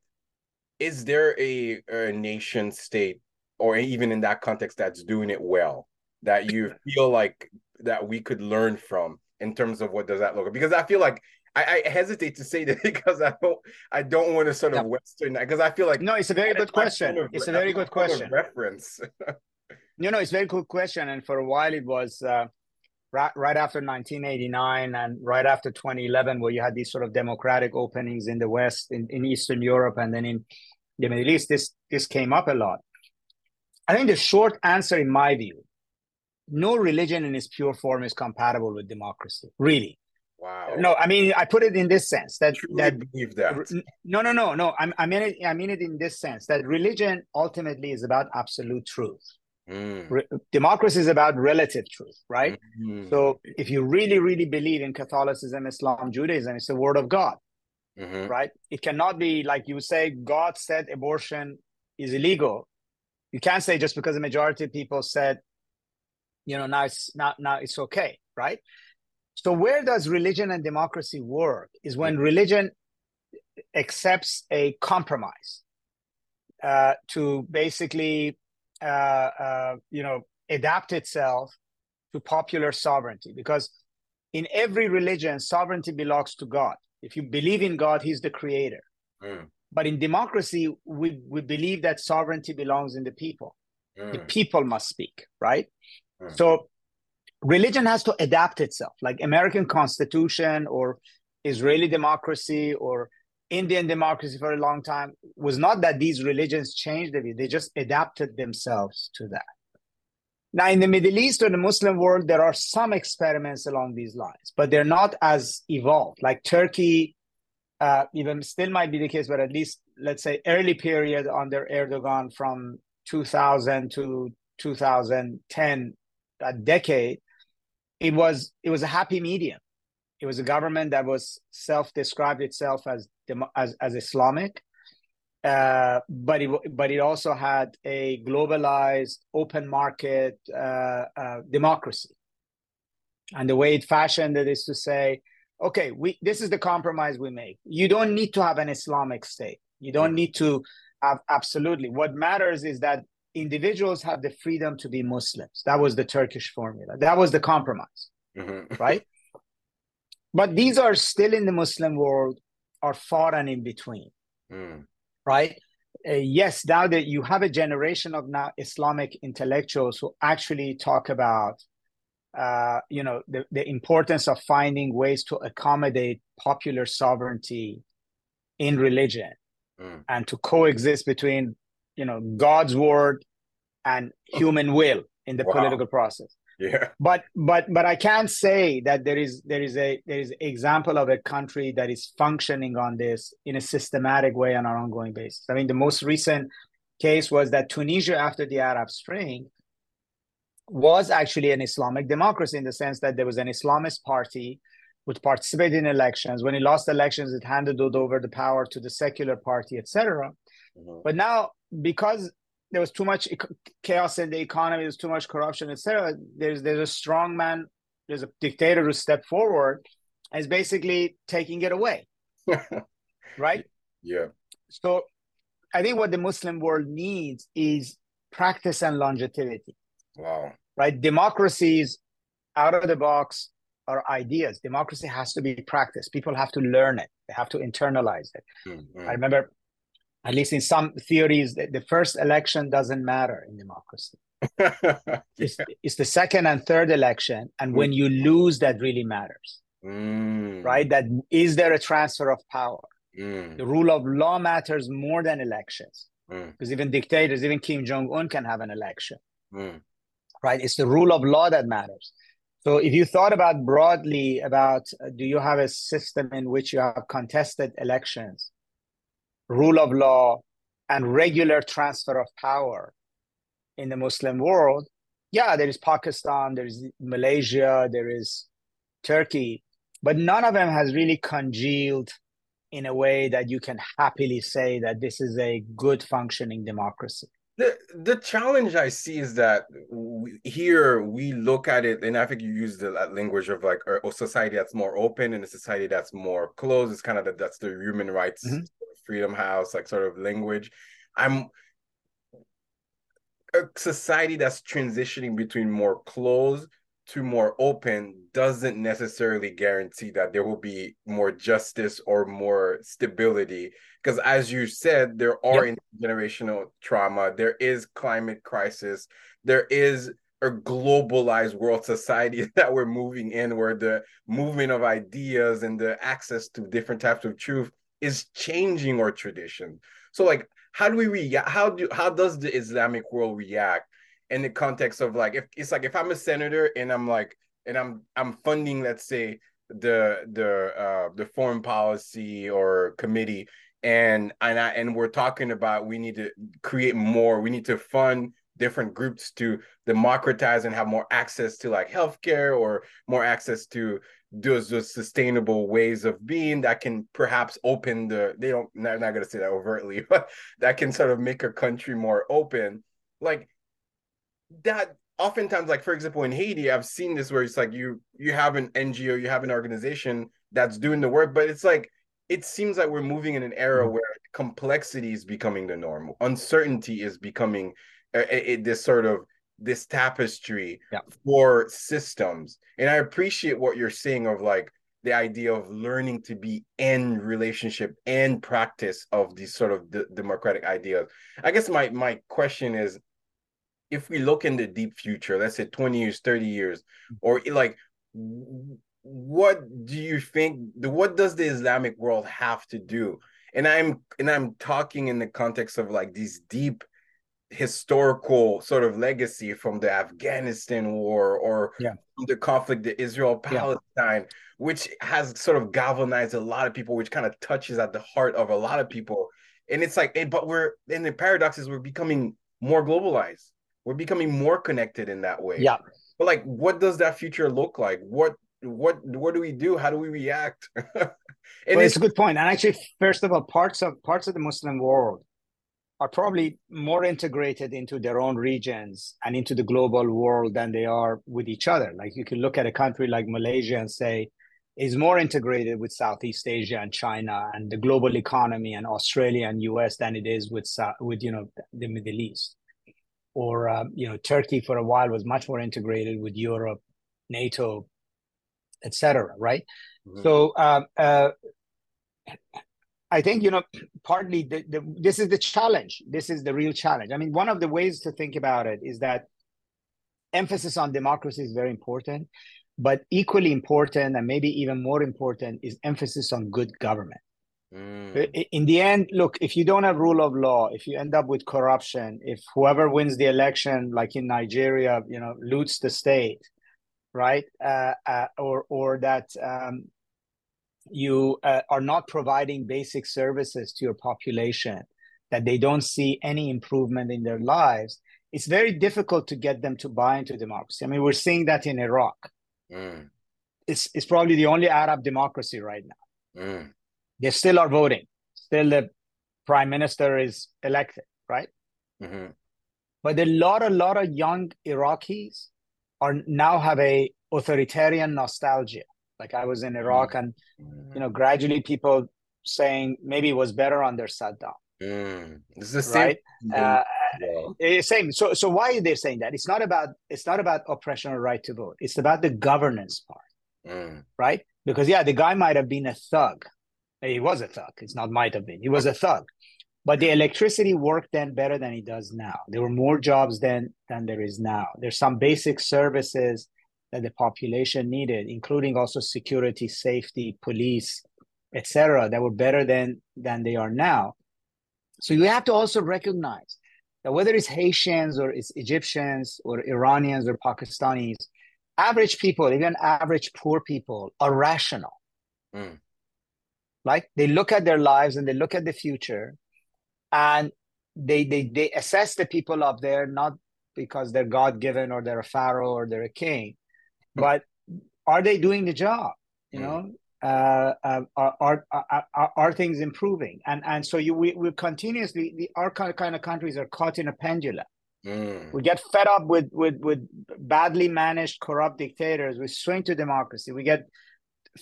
is there a, a nation state or even in that context that's doing it well that you feel like that we could learn from in terms of what does that look like? Because I feel like I, I hesitate to say that because I don't I don't want to sort of yeah. Western because I feel like no, it's a very good question. Of, it's a very good question. Reference. you know, it's a very good question, and for a while it was. Uh, right, right after 1989 and right after 2011 where you had these sort of democratic openings in the west in, in eastern europe and then in the middle east this this came up a lot I think the short answer, in my view, no religion in its pure form is compatible with democracy. Really. Wow. No, I mean I put it in this sense that that believe that. No, no, no, no. I, I mean it. I mean it in this sense that religion ultimately is about absolute truth. Mm. Re- democracy is about relative truth, right? Mm-hmm. So if you really, really believe in Catholicism, Islam, Judaism, it's the word of God, mm-hmm. right? It cannot be like you say, God said abortion is illegal, you can't say just because the majority of people said, you know, now it's now now it's okay, right? So where does religion and democracy work is when religion accepts a compromise uh, to basically, uh, uh, you know, adapt itself to popular sovereignty. Because in every religion, sovereignty belongs to God. If you believe in God, He's the creator. Mm. But in democracy, we, we believe that sovereignty belongs in the people. Mm. The people must speak, right? Mm. So religion has to adapt itself, like American Constitution or Israeli democracy or Indian democracy for a long time was not that these religions changed they just adapted themselves to that. Now, in the Middle East or the Muslim world, there are some experiments along these lines, but they're not as evolved. Like Turkey uh, even still might be the case, but at least let's say early period under Erdogan from 2000 to 2010, a decade, it was it was a happy medium. It was a government that was self-described itself as as, as Islamic, uh, but it but it also had a globalized, open market uh, uh, democracy. And the way it fashioned it is to say, okay, we this is the compromise we make. You don't need to have an Islamic state. You don't need to have absolutely. What matters is that individuals have the freedom to be Muslims. That was the Turkish formula. That was the compromise, mm-hmm. right? But these are still in the Muslim world, are far and in between, mm. right? Uh, yes, now that you have a generation of now Islamic intellectuals who actually talk about uh, you know the, the importance of finding ways to accommodate popular sovereignty in religion mm. and to coexist between you know god's word and human will in the wow. political process yeah but but but i can't say that there is there is a there is example of a country that is functioning on this in a systematic way on an ongoing basis i mean the most recent case was that tunisia after the arab spring was actually an Islamic democracy in the sense that there was an Islamist party which participated in elections. When it lost elections, it handed over the power to the secular party, etc. Mm-hmm. But now, because there was too much chaos in the economy, there's too much corruption, etc. There's there's a strong man, there's a dictator who stepped forward, is basically taking it away, right? Yeah. So, I think what the Muslim world needs is practice and longevity. Wow. Right? Democracies out of the box are ideas. Democracy has to be practiced. People have to learn it. They have to internalize it. Mm-hmm. I remember, at least in some theories, the, the first election doesn't matter in democracy. yeah. it's, it's, the second and third election, and mm when you lose, that really matters. Mm. Right? That is there a transfer of power? Mm. The rule of law matters more than elections, mm. because even dictators, even Kim Jong Un, can have an election. Mm right? It's the rule of law that matters. So if you thought about broadly about uh, do you have a system in which you have contested elections, rule of law, and regular transfer of power, in the Muslim world, yeah, there is Pakistan, there is Malaysia, there is Turkey, but none of them has really congealed in a way that you can happily say that this is a good functioning democracy. The the challenge I see is that we, here we look at it, and I think you use the language of like a society that's more open and a society that's more closed. It's kind of that that's the human rights mm-hmm. Freedom house like sort of language. I'm a society that's transitioning between more closed to more open doesn't necessarily guarantee that there will be more justice or more stability because as you said there are yep. intergenerational trauma there is climate crisis there is a globalized world society that we're moving in where the movement of ideas and the access to different types of truth is changing our tradition. So like how do we react how do how does the islamic world react in the context of like if it's like if I'm a senator and I'm like and I'm I'm funding let's say the the uh the foreign policy or committee and and I, and we're talking about we need to create more we need to fund different groups to democratize and have more access to like healthcare or more access to those, those sustainable ways of being that can perhaps open the they don't they're not going to say that overtly but that can sort of make a country more open like that oftentimes like for example in haiti i've seen this where it's like you you have an ngo you have an organization that's doing the work but it's like it seems like we're moving in an era mm-hmm. where complexity is becoming the norm uncertainty is becoming uh, this sort of this tapestry yeah. for systems and i appreciate what you're saying of like the idea of learning to be in relationship and practice of these sort of d- democratic ideas i guess my my question is if we look in the deep future, let's say 20 years, 30 years, or like what do you think what does the Islamic world have to do? And I'm and I'm talking in the context of like these deep historical sort of legacy from the Afghanistan war or yeah. the conflict, the Israel Palestine, yeah. which has sort of galvanized a lot of people, which kind of touches at the heart of a lot of people. And it's like, but we're and the paradox is we're becoming more globalized we're becoming more connected in that way yeah but like what does that future look like what what what do we do how do we react and well, it's, it's a good point and actually first of all parts of parts of the muslim world are probably more integrated into their own regions and into the global world than they are with each other like you can look at a country like malaysia and say is more integrated with Southeast Asia and China and the global economy and Australia and US than it is with with you know the Middle East or uh, you know Turkey for a while was much more integrated with Europe, NATO, etc. Right. Mm-hmm. So uh, uh, I think you know partly the, the, this is the challenge. This is the real challenge. I mean, one of the ways to think about it is that emphasis on democracy is very important, but equally important and maybe even more important is emphasis on good government. Mm. In the end, look, if you don't have rule of law, if you end up with corruption, if whoever wins the election, like in Nigeria, you know, loots the state, right? Uh, uh, or or that um, you uh, are not providing basic services to your population, that they don't see any improvement in their lives, it's very difficult to get them to buy into democracy. I mean, we're seeing that in Iraq. Mm. It's it's probably the only Arab democracy right now. Mm they still are voting. Still, the prime minister is elected, right? Mm-hmm. But a lot, a lot of young Iraqis are now have a authoritarian nostalgia. Like I was in Iraq, mm-hmm. and you know, gradually people saying maybe it was better under Saddam. Mm. It's the same. Right? Uh, yeah. Same. So, so why are they saying that? It's not about it's not about oppression or right to vote. It's about the governance part, mm. right? Because yeah, the guy might have been a thug, he was a thug. It's not might have been. He was a thug. But the electricity worked then better than it does now. There were more jobs then than there is now. There's some basic services that the population needed, including also security, safety, police, etc., that were better than than they are now. So you have to also recognize that whether it's Haitians or it's Egyptians or Iranians or Pakistanis, average people, even average poor people, are rational. Mm right? They look at their lives and they look at the future and they they they assess the people up there not because they're God given or they're a pharaoh or they're a king, but are they doing the job? You know, uh, uh, are, are, are, are things improving? And and so you we, we continuously the, our kind of countries are caught in a pendulum. Mm. We get fed up with with with badly managed corrupt dictators. We swing to democracy. We get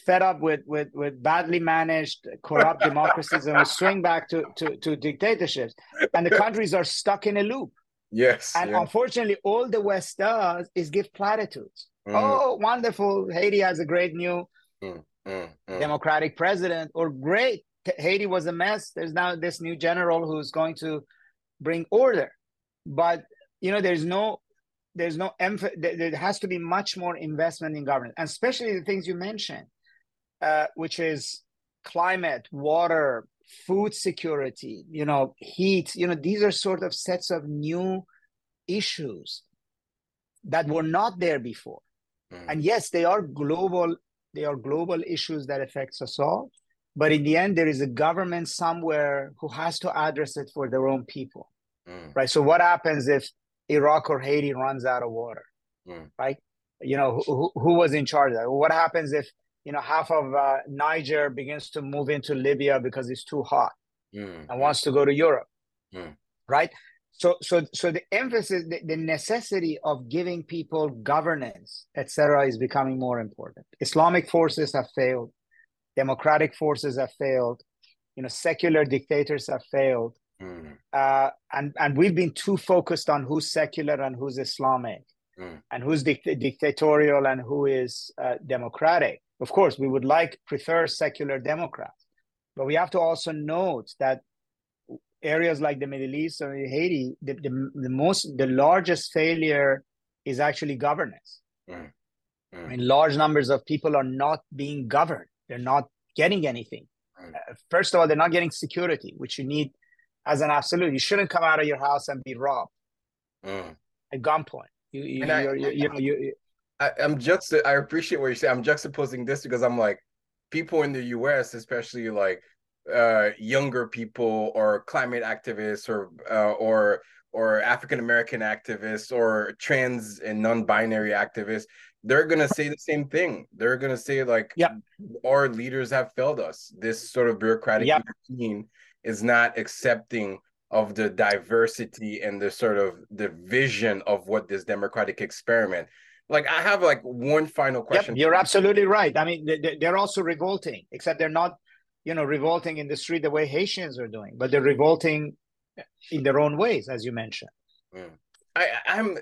fed up with with with badly managed corrupt democracies and we swing back to, to to dictatorships and the countries are stuck in a loop yes and yeah. unfortunately all the west does is give platitudes mm. oh wonderful haiti has a great new mm. Mm. mm. democratic president or great haiti was a mess there's now this new general who's going to bring order but you know there's no there's no emphasis there has to be much more investment in government and especially the things you mentioned uh, which is climate, water, food security, you know, heat. You know, these are sort of sets of new issues that were not there before. Mm. And yes, they are global. They are global issues that affects us all. But in the end, there is a government somewhere who has to address it for their own people, mm. right? So what happens if Iraq or Haiti runs out of water, mm. right? You know, who, who was in charge of that? What happens if you know, half of uh, Niger begins to move into Libya because it's too hot mm. and wants to go to Europe, mm. right? So, so, so the emphasis, the, the necessity of giving people governance, etc., is becoming more important. Islamic forces have failed, democratic forces have failed, you know, secular dictators have failed, mm. uh, and and we've been too focused on who's secular and who's Islamic, mm. and who's dict- dictatorial and who is uh, democratic of course, we would like prefer secular Democrats, but we have to also note that areas like the Middle East or Haiti, the, the, the most the largest failure is actually governance. Mm. Mm. I mean, large numbers of people are not being governed; they're not getting anything. Mm. Uh, first of all, they're not getting security, which you need as an absolute. You shouldn't come out of your house and be robbed mm. at gunpoint. You, you, I, you, you, know, you, I, am juxta. I appreciate what you say. I'm juxtaposing this because I'm like, people in the U.S., especially like uh, younger people or climate activists or uh, or or African American activists or trans and non-binary activists, they're gonna say the same thing. They're gonna say like, yeah, our leaders have failed us. This sort of bureaucratic yep. machine is not accepting of the diversity and the sort of the vision of what this democratic experiment like I have like one final question. Yep, you're absolutely right. I mean, they're also revolting, except they're not, you know, revolting in the street the way Haitians are doing, but they're revolting in their own ways, as you mentioned. Mm. I, I'm.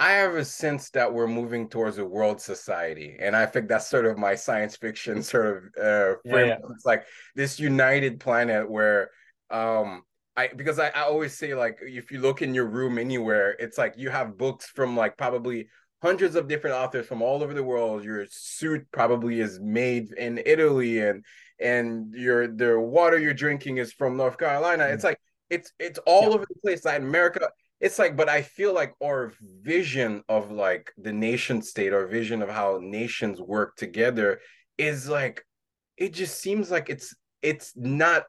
I have a sense that we're moving towards a world society, and I think that's sort of my science fiction sort of uh, frame. Yeah, yeah. It's like this united planet where, um, I because I, I always say like if you look in your room anywhere, it's like you have books from like probably hundreds of different authors from all over the world. Your suit probably is made in Italy, and and your the water you're drinking is from North Carolina. Mm-hmm. It's like it's it's all yeah. over the place. Latin America. It's like, but I feel like our vision of like the nation state, our vision of how nations work together is like, it just seems like it's it's not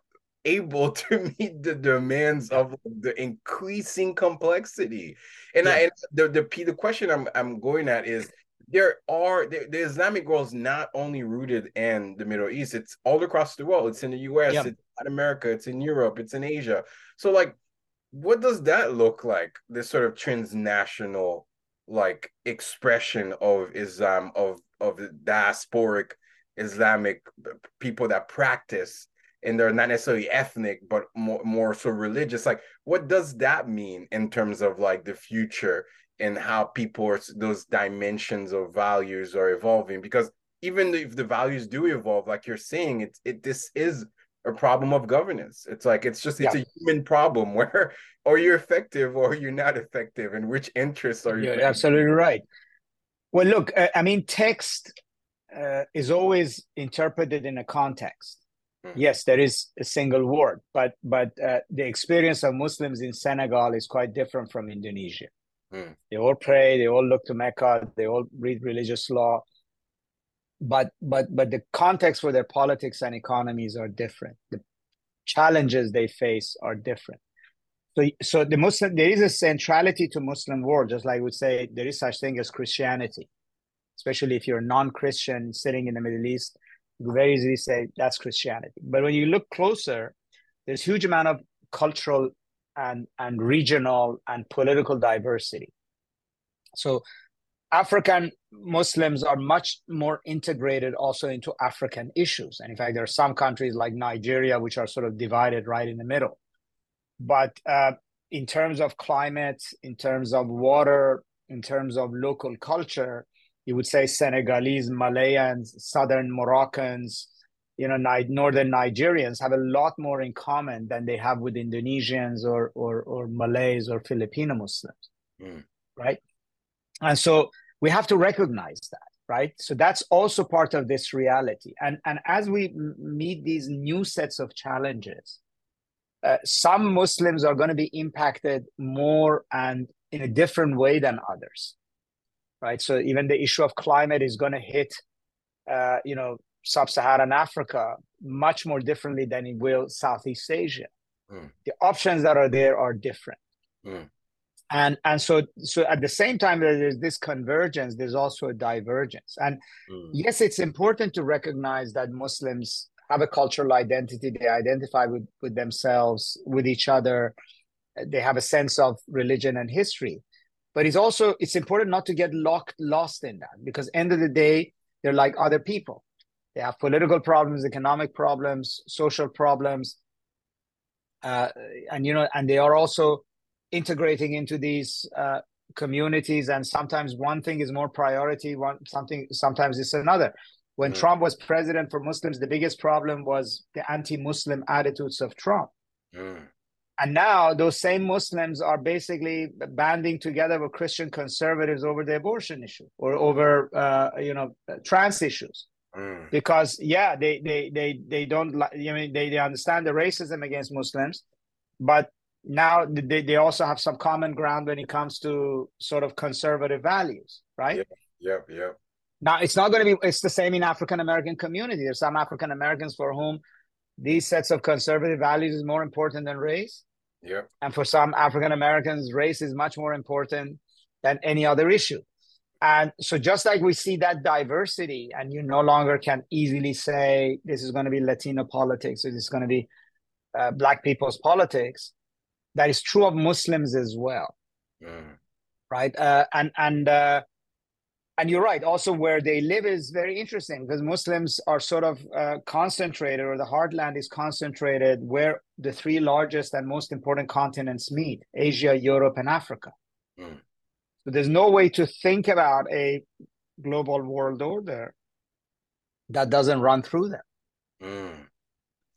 able to meet the demands of the increasing complexity. And yeah. I and the the the question I'm I'm going at is there are the, the, Islamic world is not only rooted in the Middle East, it's all across the world. It's in the US, yeah. it's in America, it's in Europe, it's in Asia. So like what does that look like? This sort of transnational like expression of Islam of of the diasporic Islamic people that practice and they're not necessarily ethnic but more, more so religious like what does that mean in terms of like the future and how people are those dimensions of values are evolving because even if the values do evolve like you're saying it's it this is a problem of governance it's like it's just it's yeah. a human problem where or you're effective or you're not effective and which interests are you absolutely right well look i mean text uh, is always interpreted in a context Mm. Yes, there is a single word, but but uh, the experience of Muslims in Senegal is quite different from Indonesia. Mm. They all pray, they all look to Mecca, they all read religious law, but but but the context for their politics and economies are different. The challenges they face are different. So, so the Muslim there is a centrality to Muslim world, just like we'd say there is such thing as Christianity, especially if you're a non-Christian sitting in the Middle East, you very easily say that's Christianity. But when you look closer, there's huge amount of cultural and and regional and political diversity. So African Muslims are much more integrated also into African issues. And in fact, there are some countries like Nigeria, which are sort of divided right in the middle. But uh, in terms of climate, in terms of water, in terms of local culture, you would say Senegalese, Malians, Southern Moroccans, you know, Northern Nigerians have a lot more in common than they have with Indonesians or or, or Malays or Filipino Muslims, mm. right? And so we have to recognize that, right? So that's also part of this reality. And, and as we meet these new sets of challenges, uh, some Muslims are going to be impacted more and in a different way than others, right? So even the issue of climate is going to hit, uh, you know, sub-Saharan Africa much more differently than it will Southeast Asia. Mm. The options that are there are different. Mm and and so so at the same time there's this convergence there's also a divergence and mm. yes it's important to recognize that muslims have a cultural identity they identify with with themselves with each other they have a sense of religion and history but it's also it's important not to get locked lost in that because end of the day they're like other people they have political problems economic problems social problems uh, and you know and they are also integrating into these uh, communities and sometimes one thing is more priority one something sometimes it's another when mm. trump was president for muslims the biggest problem was the anti-muslim attitudes of trump mm. and now those same muslims are basically banding together with christian conservatives over the abortion issue or over uh, you know trans issues mm. because yeah they they they they don't you I mean they, they understand the racism against muslims but now they, they also have some common ground when it comes to sort of conservative values, right? Yep, yep. yep. Now it's not going to be. It's the same in African American community. There's some African Americans for whom these sets of conservative values is more important than race. Yeah. And for some African Americans, race is much more important than any other issue. And so, just like we see that diversity, and you no longer can easily say this is going to be Latino politics or this is going to be uh, Black people's politics, that is true of Muslims as well, mm. right? Uh, and and uh, and you're right. Also, where they live is very interesting because Muslims are sort of uh, concentrated, or the heartland is concentrated where the three largest and most important continents meet: Asia, Europe, and Africa. Mm. So there's no way to think about a global world order that doesn't run through them. Mm.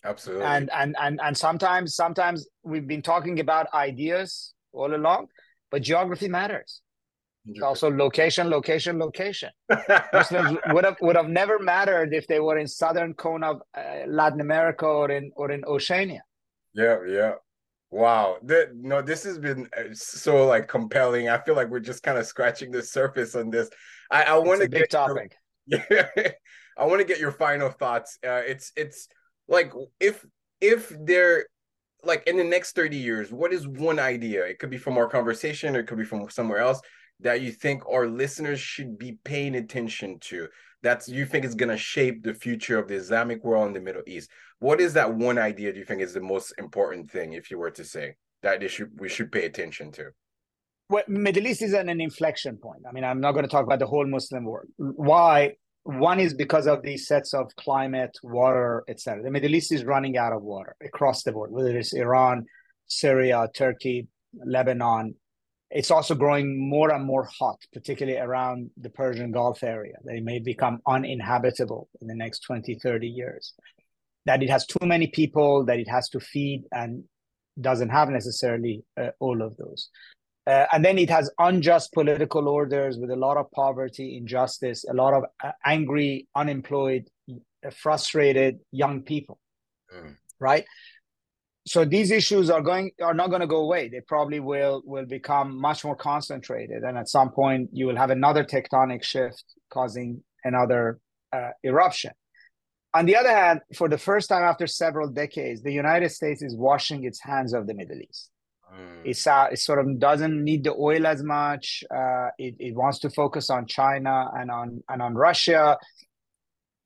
Absolutely. And and and and sometimes sometimes we've been talking about ideas all along, but geography matters. It's also location, location, location. Muslims would have would have never mattered if they were in southern cone of uh, Latin America or in or in Oceania. Yeah, yeah. Wow. The, no, this has been uh, so like compelling. I feel like we're just kind of scratching the surface on this. I, I want to get topic. Your, yeah, I want to get your final thoughts. Uh, it's it's like if if they're like in the next 30 years what is one idea it could be from our conversation or it could be from somewhere else that you think our listeners should be paying attention to that's you think is going to shape the future of the islamic world in the middle east what is that one idea do you think is the most important thing if you were to say that should we should pay attention to well middle east is an, an inflection point i mean i'm not going to talk about the whole muslim world why one is because of these sets of climate, water, etc. The Middle East is running out of water across the board, whether it's Iran, Syria, Turkey, Lebanon. It's also growing more and more hot, particularly around the Persian Gulf area. They may become uninhabitable in the next 20, 30 years. That it has too many people that it has to feed and doesn't have necessarily uh, all of those. Uh, and then it has unjust political orders with a lot of poverty, injustice, a lot of uh, angry, unemployed, frustrated young people, mm. right? So these issues are going are not going to go away. They probably will will become much more concentrated, and at some point you will have another tectonic shift causing another uh, eruption. On the other hand, for the first time after several decades, the United States is washing its hands of the Middle East Mm. It's uh, it sort of doesn't need the oil as much. Uh, it, it wants to focus on China and on and on Russia,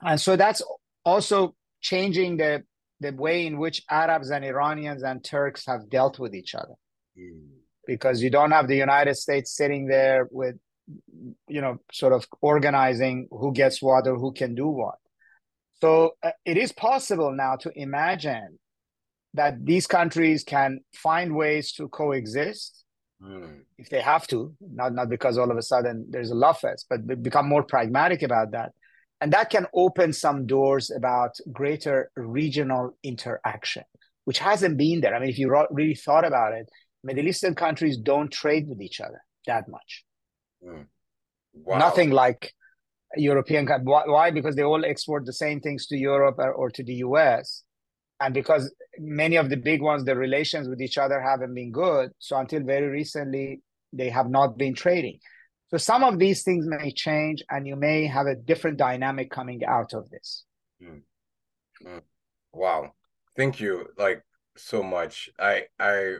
and so that's also changing the the way in which Arabs and Iranians and Turks have dealt with each other. Mm. Because you don't have the United States sitting there with, you know, sort of organizing who gets what or who can do what. So uh, it is possible now to imagine that these countries can find ways to coexist mm. if they have to, not, not because all of a sudden there's a love fest, but become more pragmatic about that and that can open some doors about greater regional interaction, which hasn't been there. I mean, if you really thought about it, Middle Eastern countries don't trade with each other that much. Mm. Wow. Nothing like European. Why? Because they all export the same things to Europe or, or to the US. And because many of the big ones, the relations with each other haven't been good. So until very recently, they have not been trading. So some of these things may change, and you may have a different dynamic coming out of this. Mm. Mm. Wow, thank you like so much. I I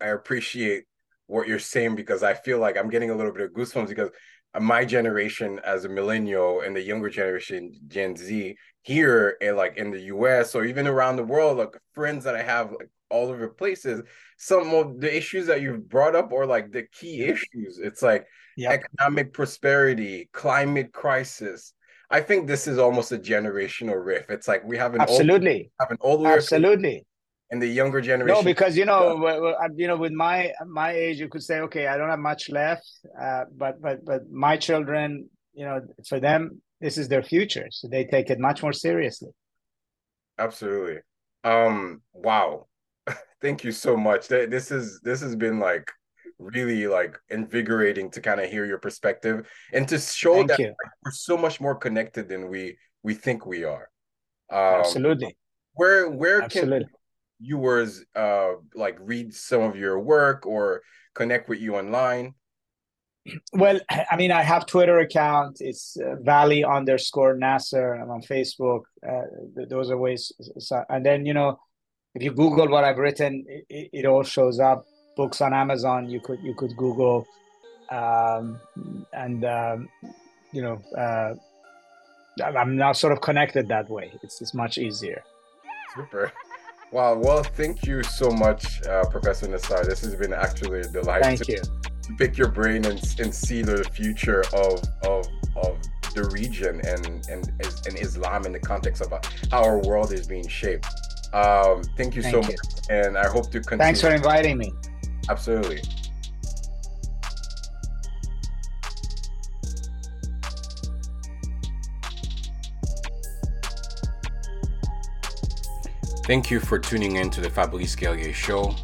I appreciate what you're saying because I feel like I'm getting a little bit of goosebumps because my generation as a millennial and the younger generation gen z here in like in the us or even around the world like friends that i have like all over places some of the issues that you've brought up are like the key issues it's like yep. economic prosperity climate crisis i think this is almost a generational rift it's like we have an absolutely old, have an older absolutely and the younger generation. No, because you know, you know, with my my age, you could say, okay, I don't have much left, uh, but but but my children, you know, for them, this is their future, so they take it much more seriously. Absolutely. Um. Wow. Thank you so much. This is this has been like really like invigorating to kind of hear your perspective and to show Thank that like, we're so much more connected than we we think we are. Um, Absolutely. Where where Absolutely. can viewers uh like read some of your work or connect with you online? Well, I mean, I have Twitter account. It's uh, Vali underscore Nasr. I'm on Facebook. Uh, those are ways. So, and then you know, if you Google what I've written, it, it, all shows up. Books on Amazon. You could you could Google, um, and um, you know, uh, I'm now sort of connected that way. It's it's much easier. Super. Wow. Well, thank you so much, uh, Professor Nasr. This has been actually a delight. Thank to, you. To pick your brain and, and see the future of of of the region and and and Islam in the context of how our world is being shaped. Um, thank you thank so you. much, and I hope to continue. Thanks for inviting me. Absolutely. Thank you for tuning in to the Fabrice Guerrier Show.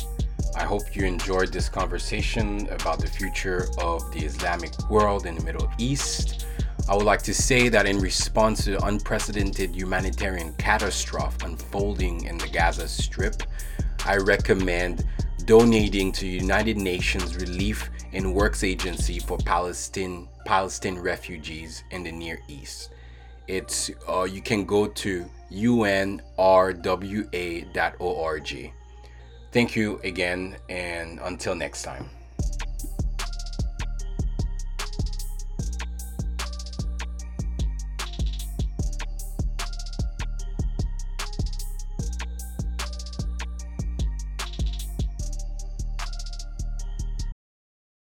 I hope you enjoyed this conversation about the future of the Islamic world in the Middle East. I would like to say that in response to the unprecedented humanitarian catastrophe unfolding in the Gaza Strip, I recommend donating to United Nations Relief and Works Agency for Palestine Palestine refugees in the Near East. It's uh, you can go to unrwa.org. Thank you again, and until next time.